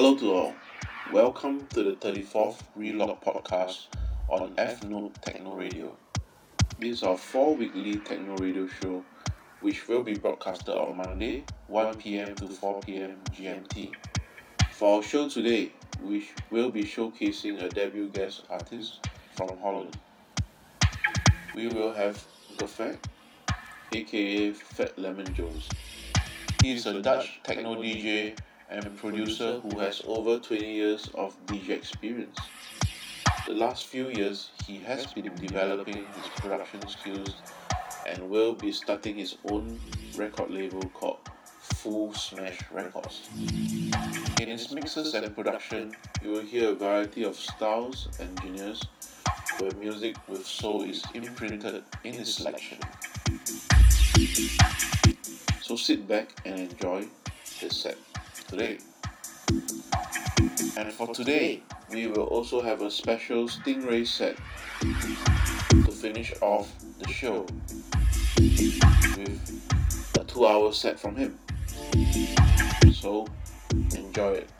Hello to all. Welcome to the 34th Relocked podcast on Fnoob Techno Radio. This is our four weekly techno radio show, which will be broadcasted on Monday, 1 pm to 4 pm GMT. For our show today, we will be showcasing a debut guest artist from Holland. We will have Gafec, aka Fat Lemon Jones. He is a Dutch techno DJ and producer who has over 20 years of DJ experience. The last few years, he has been developing his production skills and will be starting his own record label called Full Smash Records. In his mixes and production, you will hear a variety of styles and genres where music with soul is imprinted in his selection. So sit back and enjoy his set today. And for today, we will also have a special Stingray set to finish off the show with a two hour set from him. So enjoy it.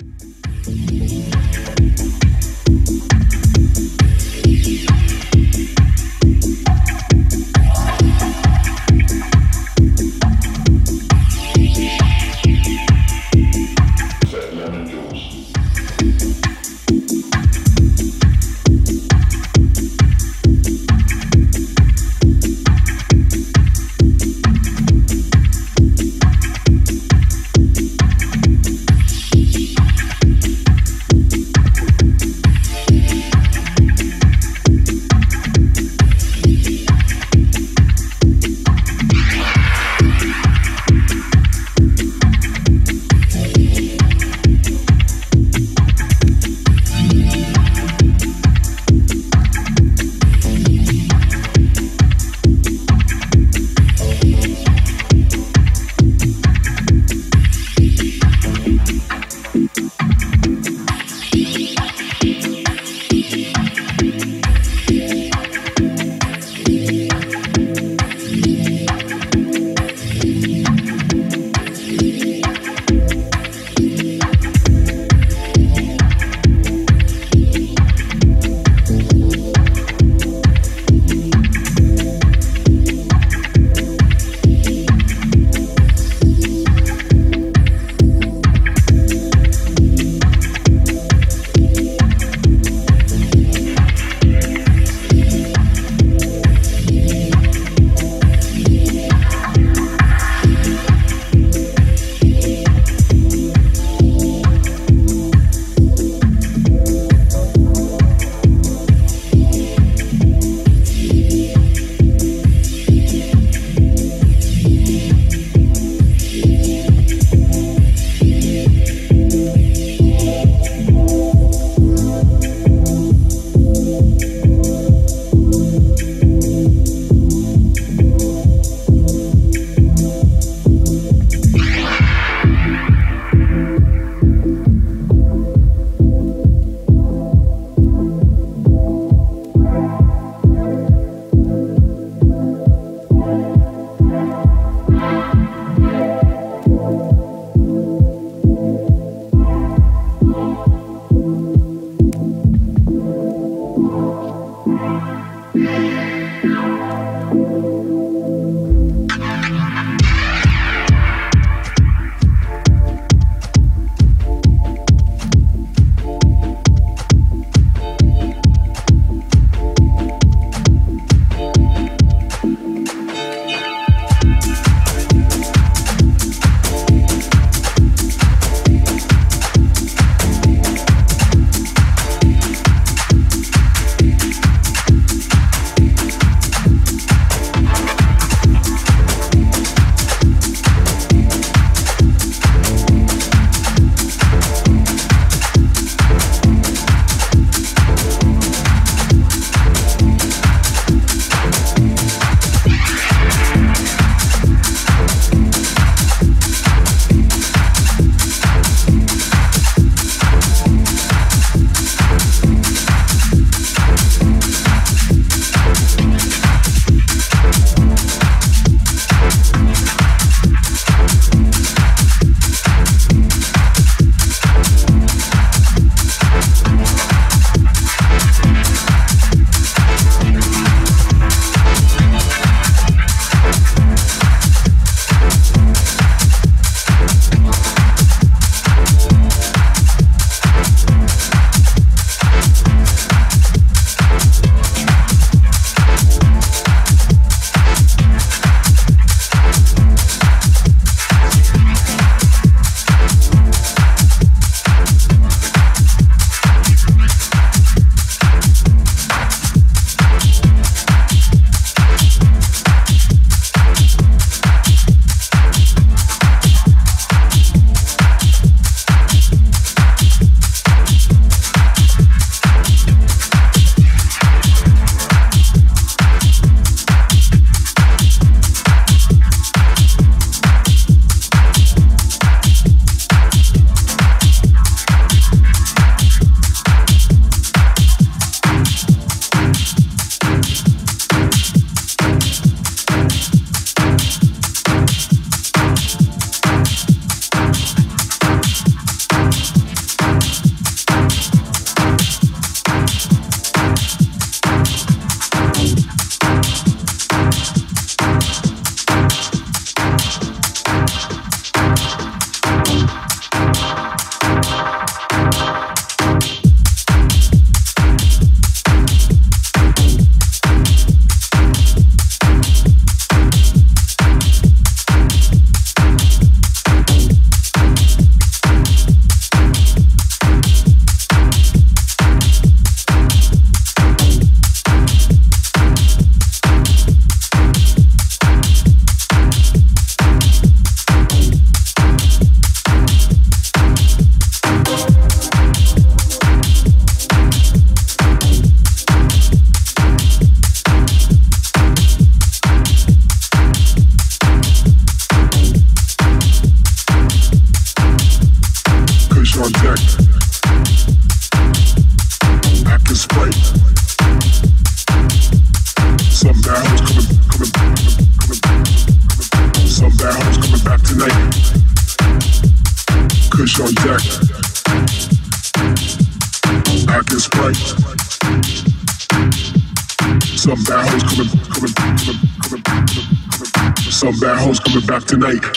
Tonight.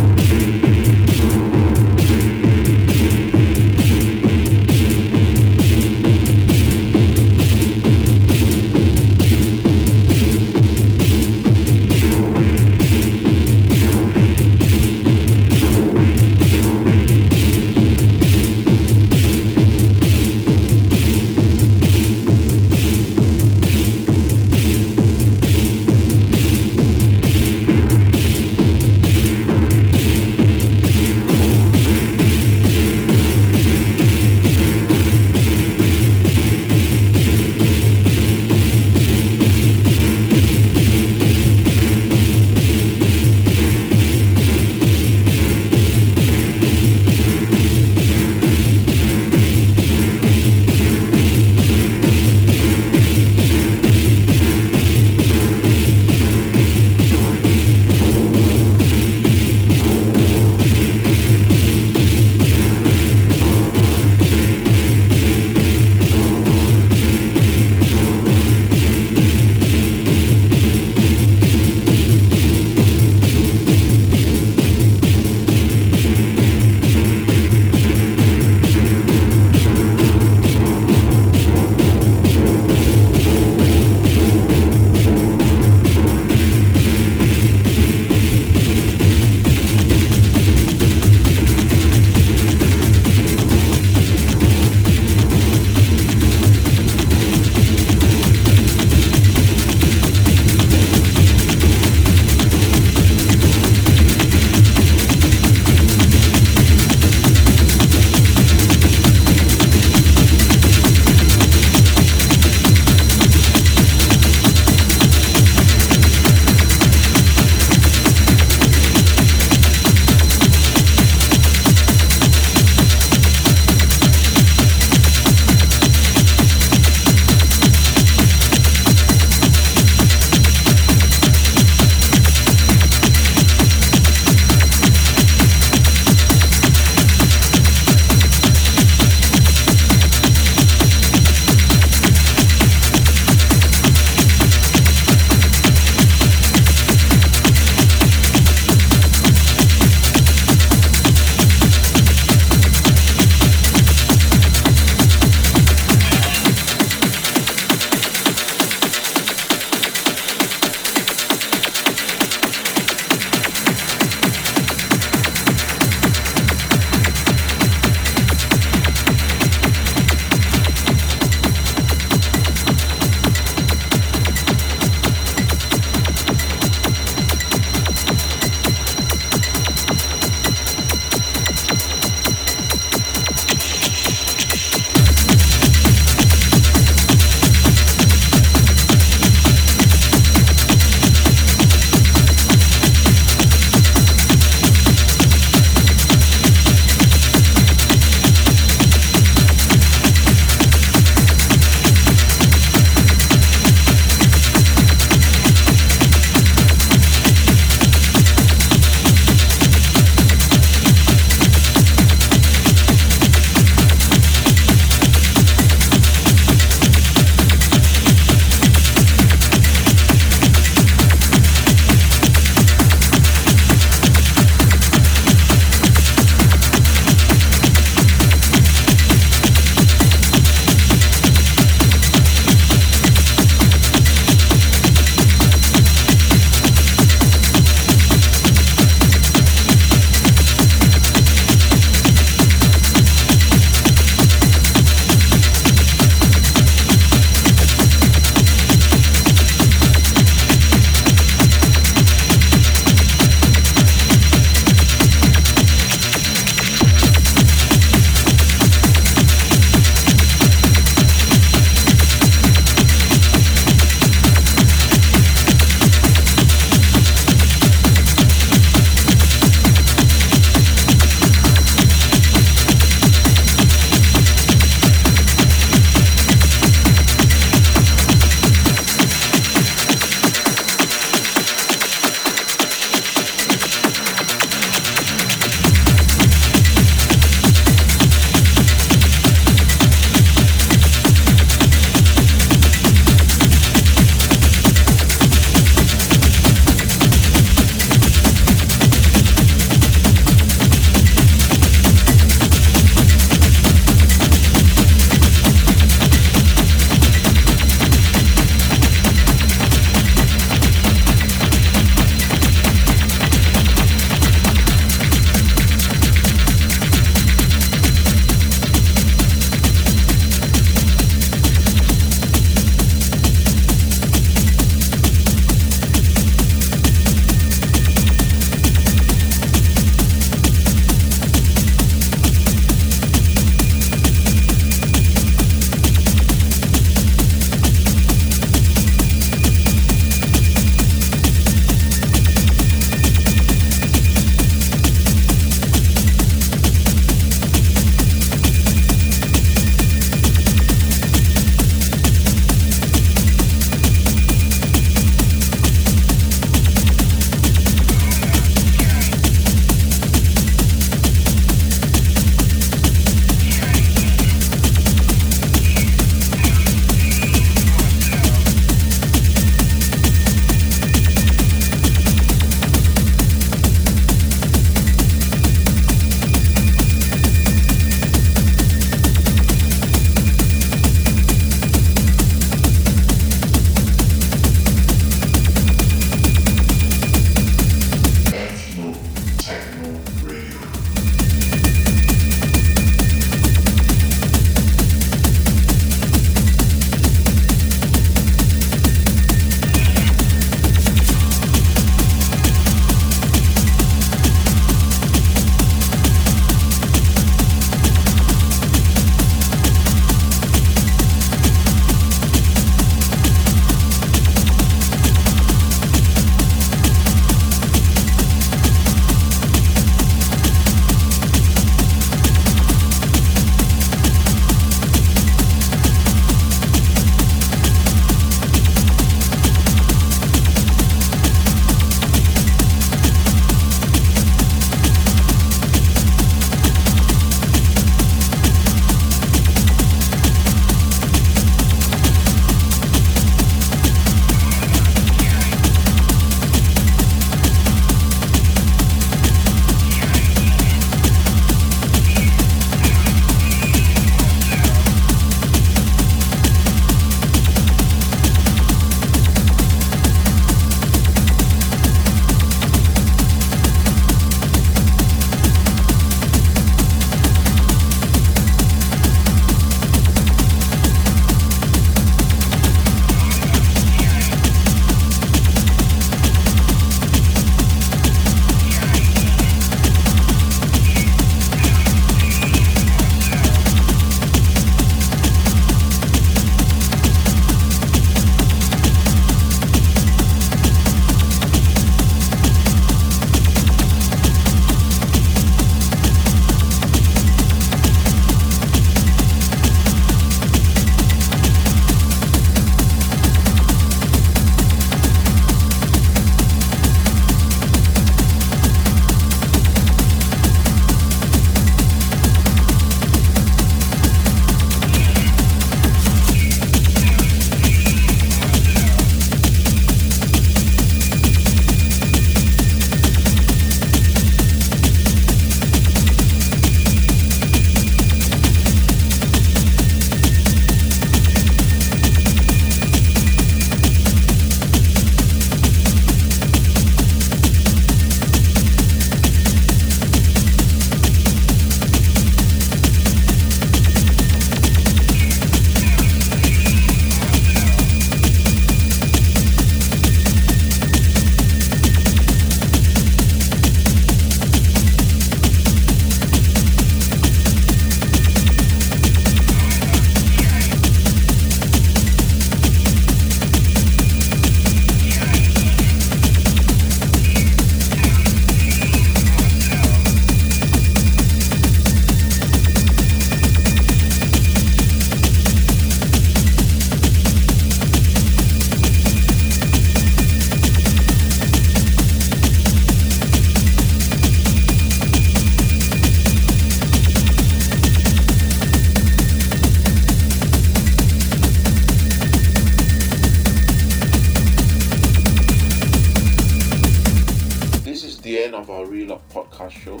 Show.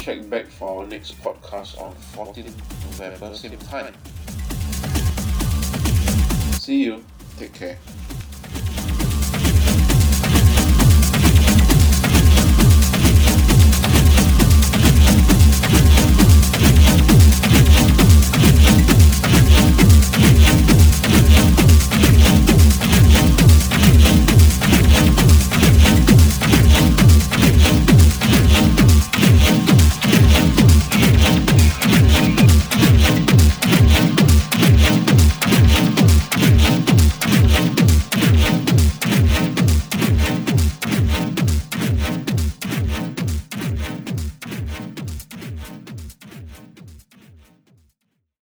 Check back for our next podcast on 14th November, same time.